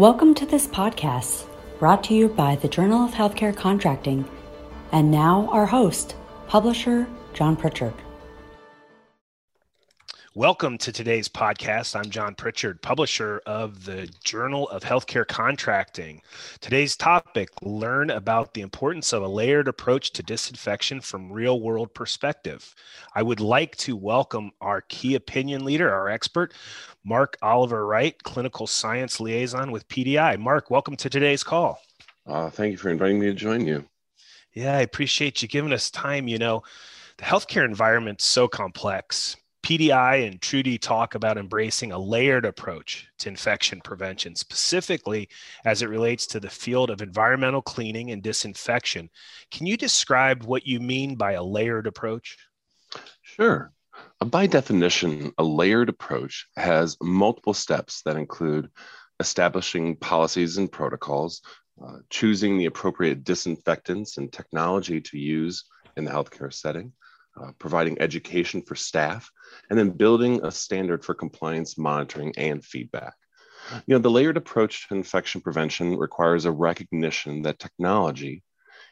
Welcome to this podcast brought to you by the Journal of Healthcare Contracting. And now, our host, publisher John Pritchard. Welcome to today's podcast. I'm John Pritchard, publisher of the Journal of Healthcare Contracting. Today's topic learn about the importance of a layered approach to disinfection from real world perspective. I would like to welcome our key opinion leader, our expert, Marc-Oliver Wright, clinical science liaison with PDI. Marc, welcome to today's call. Uh, thank you for inviting me to join you. Yeah, I appreciate you giving us time. You know, the healthcare environment's so complex PDI and TruD talk about embracing a layered approach to infection prevention, specifically as it relates to the field of environmental cleaning and disinfection. Can you describe what you mean by a layered approach? Sure. By definition, a layered approach has multiple steps that include establishing policies and protocols, uh, choosing the appropriate disinfectants and technology to use in the healthcare setting, uh, providing education for staff, and then building a standard for compliance monitoring and feedback. You know, the layered approach to infection prevention requires a recognition that technology,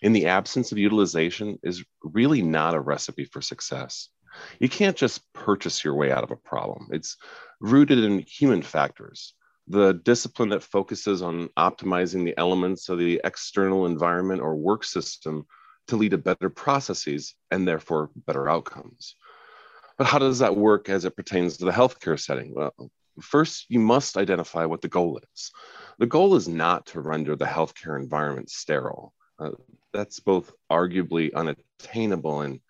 in the absence of utilization, is really not a recipe for success. You can't just purchase your way out of a problem. It's rooted in human factors. The discipline that focuses on optimizing the elements of the external environment or work system to lead to better processes and therefore better outcomes. But how does that work as it pertains to the healthcare setting? Well, first, you must identify what the goal is. The goal is not to render the healthcare environment sterile. Uh, that's both arguably unattainable and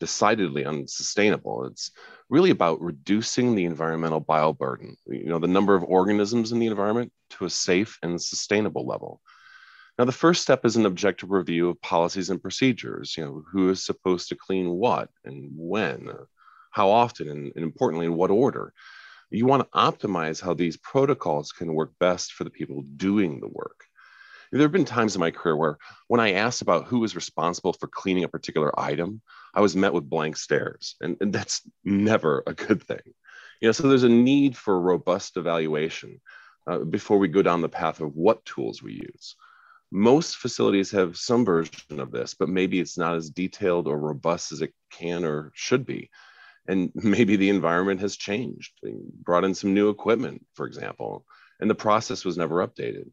decidedly unsustainable. It's really about reducing the environmental bioburden, you know, the number of organisms in the environment to a safe and sustainable level. Now, the first step is an objective review of policies and procedures. You know, who is supposed to clean what and when, how often, and, and importantly, in what order. You want to optimize how these protocols can work best for the people doing the work. There have been times in my career where, when I asked about who was responsible for cleaning a particular item, I was met with blank stares, and, and that's never a good thing. You know, so there's a need for robust evaluation uh, before we go down the path of what tools we use. Most facilities have some version of this, but maybe it's not as detailed or robust as it can or should be. And maybe the environment has changed, they brought in some new equipment, for example, and the process was never updated.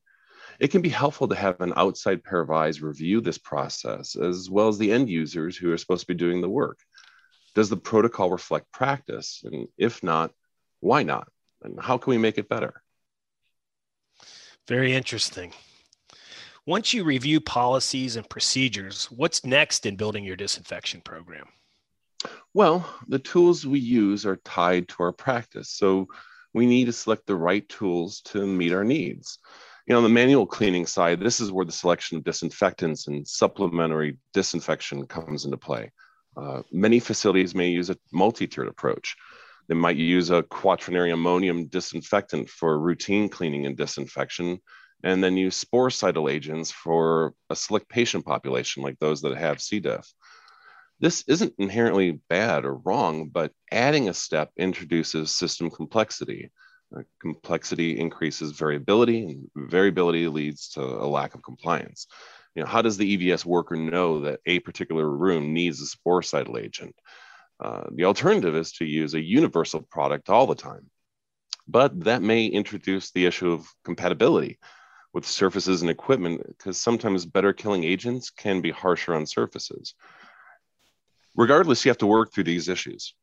It can be helpful to have an outside pair of eyes review this process, as well as the end users who are supposed to be doing the work. Does the protocol reflect practice? And if not, why not? And how can we make it better? Very interesting. Once you review policies and procedures, what's next in building your disinfection program? Well, the tools we use are tied to our practice. So we need to select the right tools to meet our needs. You know, on the manual cleaning side, this is where the selection of disinfectants and supplementary disinfection comes into play. Uh, many facilities may use a multi-tiered approach. They might use a quaternary ammonium disinfectant for routine cleaning and disinfection, and then use sporicidal agents for a select patient population like those that have C. diff. This isn't inherently bad or wrong, but adding a step introduces system complexity. Uh, complexity increases variability, and variability leads to a lack of compliance. You know, how does the EVS worker know that a particular room needs a sporicidal agent? Uh, the alternative is to use a universal product all the time. But that may introduce the issue of compatibility with surfaces and equipment because sometimes better killing agents can be harsher on surfaces. Regardless, you have to work through these issues.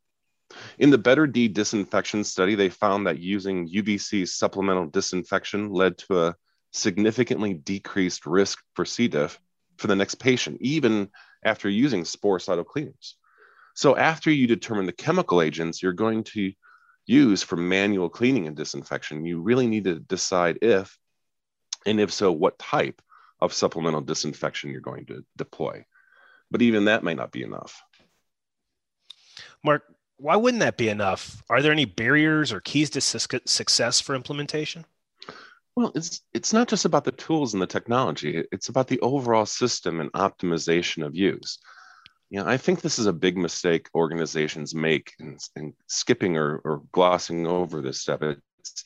In the BETR-D disinfection study, they found that using UVC supplemental disinfection led to a significantly decreased risk for C. diff for the next patient, even after using sporicidal cleaners. So, after you determine the chemical agents you're going to use for manual cleaning and disinfection, you really need to decide if and if so, what type of supplemental disinfection you're going to deploy. But even that may not be enough. Marc, why wouldn't that be enough? Are there any barriers or keys to success for implementation? Well, it's it's not just about the tools and the technology. It's about the overall system and optimization of use. You know, I think this is a big mistake organizations make in, in skipping or, or glossing over this step. It's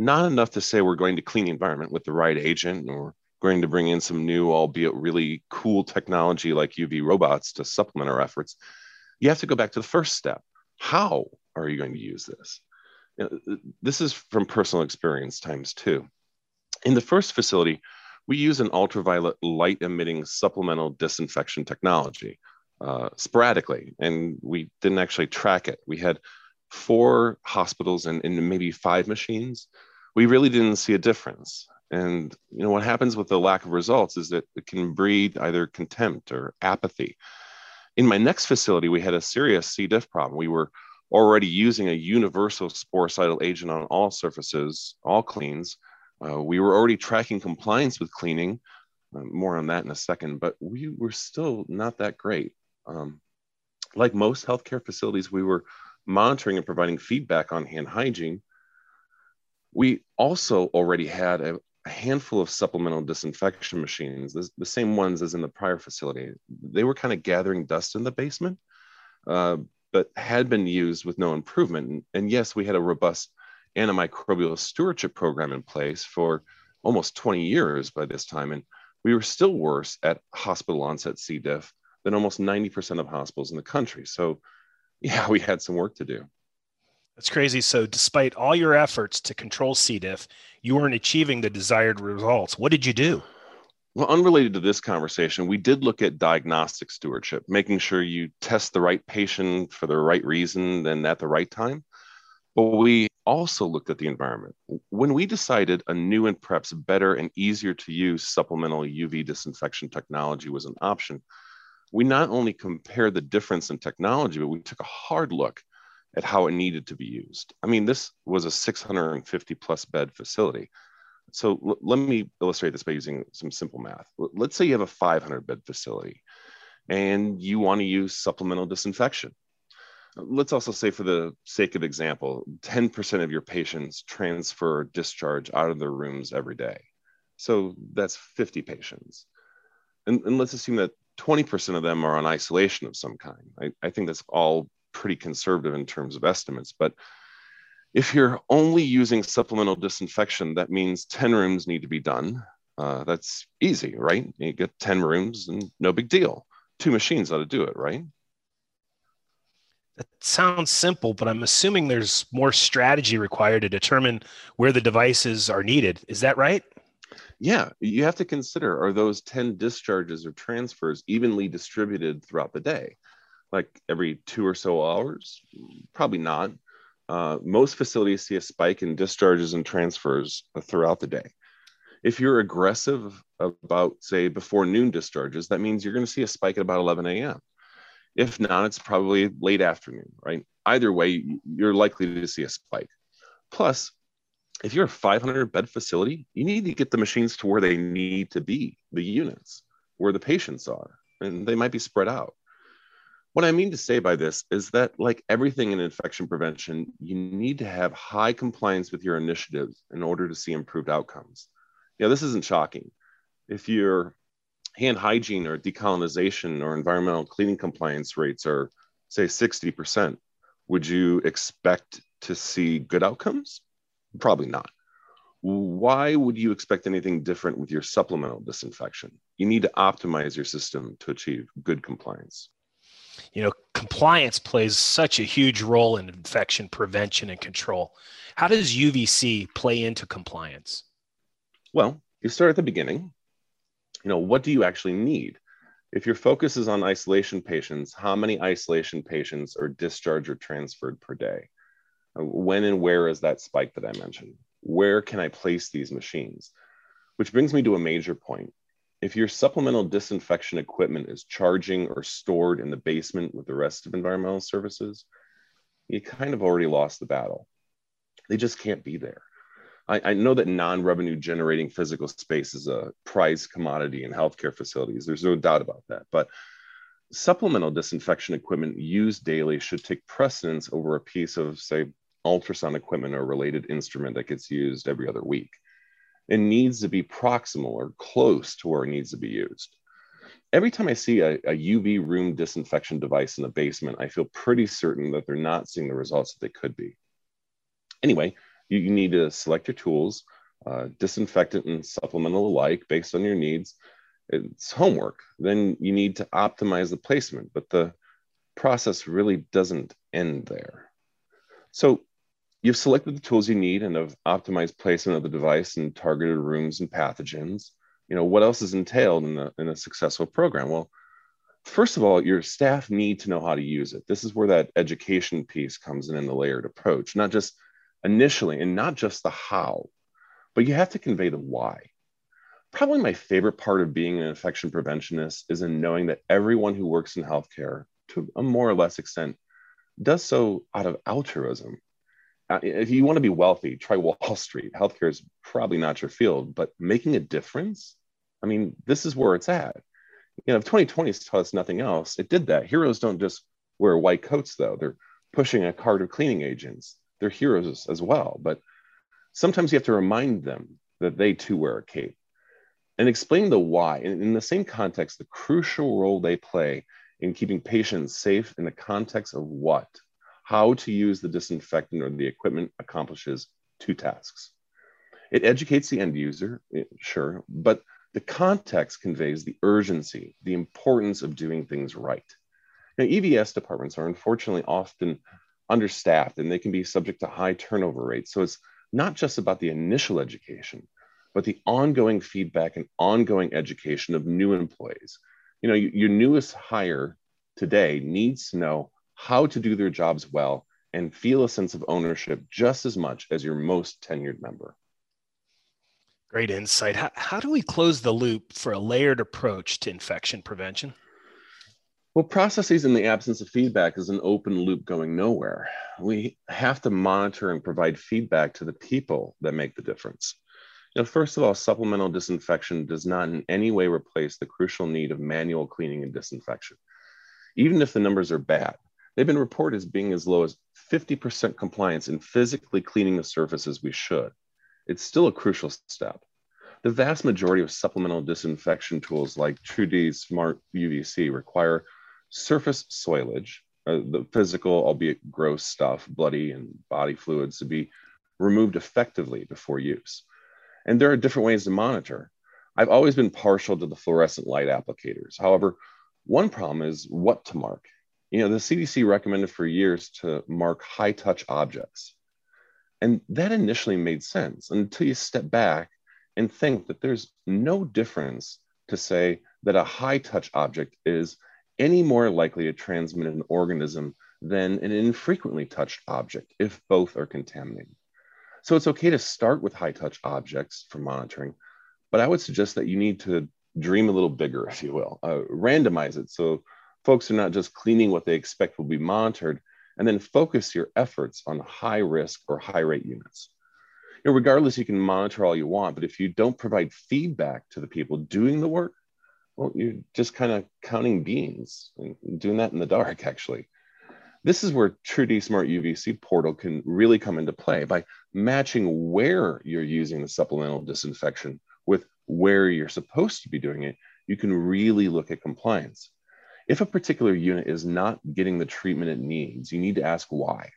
not enough to say we're going to clean the environment with the right agent or going to bring in some new, albeit really cool technology like UV robots to supplement our efforts. You have to go back to the first step. How are you going to use this? This is from personal experience times two. In the first facility, we use an ultraviolet light emitting supplemental disinfection technology uh, sporadically, and we didn't actually track it. We had four hospitals and, and maybe five machines. We really didn't see a difference. And you know what happens with the lack of results is that it can breed either contempt or apathy. In my next facility, we had a serious C. diff problem. We were already using a universal sporicidal agent on all surfaces, all cleans. Uh, we were already tracking compliance with cleaning. Uh, more on that in a second, but we were still not that great. Um, like most healthcare facilities, we were monitoring and providing feedback on hand hygiene. We also already had a, a handful of supplemental disinfection machines, the, the, same ones as in the prior facility. They were kind of gathering dust in the basement, uh, but had been used with no improvement. And, and yes, we had a robust antimicrobial stewardship program in place for almost 20 years by this time. And we were still worse at hospital onset C. diff than almost 90% of hospitals in the country. So, yeah, we had some work to do. That's crazy. So, despite all your efforts to control C. diff, you weren't achieving the desired results. What did you do? Well, unrelated to this conversation, we did look at diagnostic stewardship, making sure you test the right patient for the right reason and at the right time. But we also looked at the environment. When we decided a new and perhaps better and easier to use supplemental UV disinfection technology was an option, we not only compared the difference in technology, but we took a hard look at how it needed to be used. I mean, this was a 650 plus bed facility. So l- let me illustrate this by using some simple math. L- let's say you have a 500 bed facility and you want to use supplemental disinfection. Let's also say, for the sake of example, 10% of your patients transfer discharge out of their rooms every day. So that's 50 patients. And, and let's assume that 20% of them are on isolation of some kind. I, I think that's all pretty conservative in terms of estimates. But if you're only using supplemental disinfection, that means 10 rooms need to be done. Uh, that's easy, right? You get 10 rooms and no big deal. Two machines ought to do it, right? That sounds simple, but I'm assuming there's more strategy required to determine where the devices are needed. Is that right? Yeah, you have to consider are those 10 discharges or transfers evenly distributed throughout the day? Like every two or so hours? Probably not. Uh, most facilities see a spike in discharges and transfers throughout the day. If you're aggressive about, say, before noon discharges, that means you're going to see a spike at about 11 a.m. If not, it's probably late afternoon, right? Either way, you're likely to see a spike. Plus, if you're a 500 bed facility, you need to get the machines to where they need to be, the units, where the patients are, and they might be spread out. What I mean to say by this is that, like everything in infection prevention, you need to have high compliance with your initiatives in order to see improved outcomes. Yeah, this isn't shocking. If your hand hygiene or decolonization or environmental cleaning compliance rates are, say, 60%, would you expect to see good outcomes? Probably not. Why would you expect anything different with your supplemental disinfection? You need to optimize your system to achieve good compliance. You know, compliance plays such a huge role in infection prevention and control. How does UVC play into compliance? Well, you start at the beginning. You know, what do you actually need? If your focus is on isolation patients, how many isolation patients are discharged or transferred per day? Uh, when and where is that spike that I mentioned? Where can I place these machines? Which brings me to a major point. If your supplemental disinfection equipment is charging or stored in the basement with the rest of environmental services, you kind of already lost the battle. They just can't be there. I, I know that non revenue generating physical space is a prized commodity in healthcare facilities. There's no doubt about that. But supplemental disinfection equipment used daily should take precedence over a piece of, say, ultrasound equipment or related instrument that gets used every other week. It needs to be proximal or close to where it needs to be used. Every time I see a, a UV room disinfection device in the basement, I feel pretty certain that they're not seeing the results that they could be. Anyway, you need to select your tools, uh, disinfectant and supplemental alike based on your needs. It's homework. Then you need to optimize the placement, but the process really doesn't end there. So you've selected the tools you need and have optimized placement of the device in targeted rooms and pathogens. You know, what else is entailed in, the, in a successful program? Well, first of all, your staff need to know how to use it. This is where that education piece comes in in the layered approach, not just initially and not just the how, but you have to convey the why. Probably my favorite part of being an infection preventionist is in knowing that everyone who works in healthcare, to a more or less extent, does so out of altruism. Uh, if you want to be wealthy, try Wall Street. Healthcare is probably not your field, but making a difference, I mean, this is where it's at. You know, if 2020 has taught us nothing else, it did that. Heroes don't just wear white coats, though. They're pushing a cart of cleaning agents. They're heroes as well. But sometimes you have to remind them that they too wear a cape and explain the why. And in the same context, the crucial role they play in keeping patients safe in the context of what? How to use the disinfectant or the equipment accomplishes two tasks. It educates the end user, eh, sure, but the context conveys the urgency, the importance of doing things right. Now, EVS departments are unfortunately often understaffed and they can be subject to high turnover rates. So it's not just about the initial education, but the ongoing feedback and ongoing education of new employees. You know, your newest hire today needs to know how to do their jobs well and feel a sense of ownership just as much as your most tenured member. Great insight. How, how do we close the loop for a layered approach to infection prevention? Well, processes in the absence of feedback is an open loop going nowhere. We have to monitor and provide feedback to the people that make the difference. You know, first of all, supplemental disinfection does not in any way replace the crucial need of manual cleaning and disinfection. Even if the numbers are bad, they've been reported as being as low as 50% compliance in physically cleaning the surfaces we should. It's still a crucial step the vast majority of supplemental disinfection tools like TruD Smart UVC require surface soilage, uh, the physical, albeit gross stuff, bloody and body fluids to be removed effectively before use. And there are different ways to monitor. I've always been partial to the fluorescent light applicators. However, one problem is what to mark. You know, the CDC recommended for years to mark high touch objects. And that initially made sense until you step back and think that there's no difference to say that a high touch object is any more likely to transmit an organism than an infrequently touched object if both are contaminated. So it's okay to start with high touch objects for monitoring, but I would suggest that you need to dream a little bigger, if you will, uh, randomize it so folks are not just cleaning what they expect will be monitored, and then focus your efforts on high risk or high rate units. You know, regardless, you can monitor all you want, but if you don't provide feedback to the people doing the work, well, you're just kind of counting beans and doing that in the dark, actually. This is where TruD Smart UVC portal can really come into play by matching where you're using the supplemental disinfection with where you're supposed to be doing it. You can really look at compliance. If a particular unit is not getting the treatment it needs, you need to ask why.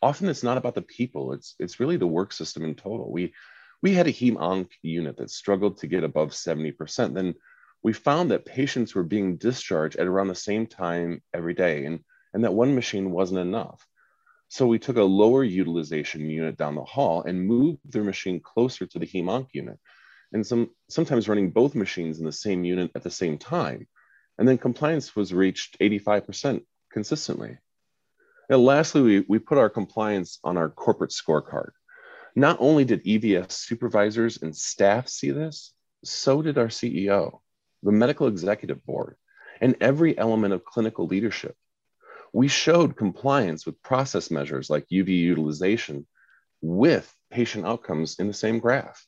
Often it's not about the people, it's, it's really the work system in total. We, we had a heme onc unit that struggled to get above 70%. Then we found that patients were being discharged at around the same time every day, and, and that one machine wasn't enough. So we took a lower utilization unit down the hall and moved their machine closer to the hemonc unit. And some, sometimes running both machines in the same unit at the same time. And then compliance was reached 85% consistently. And lastly, we, we put our compliance on our corporate scorecard. Not only did EVS supervisors and staff see this, so did our CEO the medical executive board, and every element of clinical leadership. We showed compliance with process measures like UV utilization with patient outcomes in the same graph.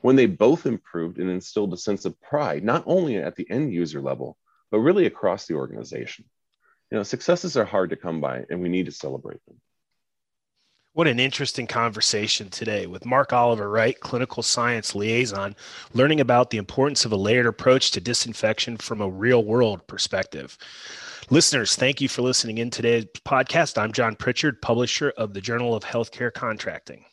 When they both improved and instilled a sense of pride, not only at the end user level, but really across the organization. You know, successes are hard to come by, and we need to celebrate them. What an interesting conversation today with Marc-Oliver Wright, clinical science liaison, learning about the importance of a layered approach to disinfection from a real world perspective. Listeners, thank you for listening in today's podcast. I'm John Pritchard, publisher of the Journal of Healthcare Contracting.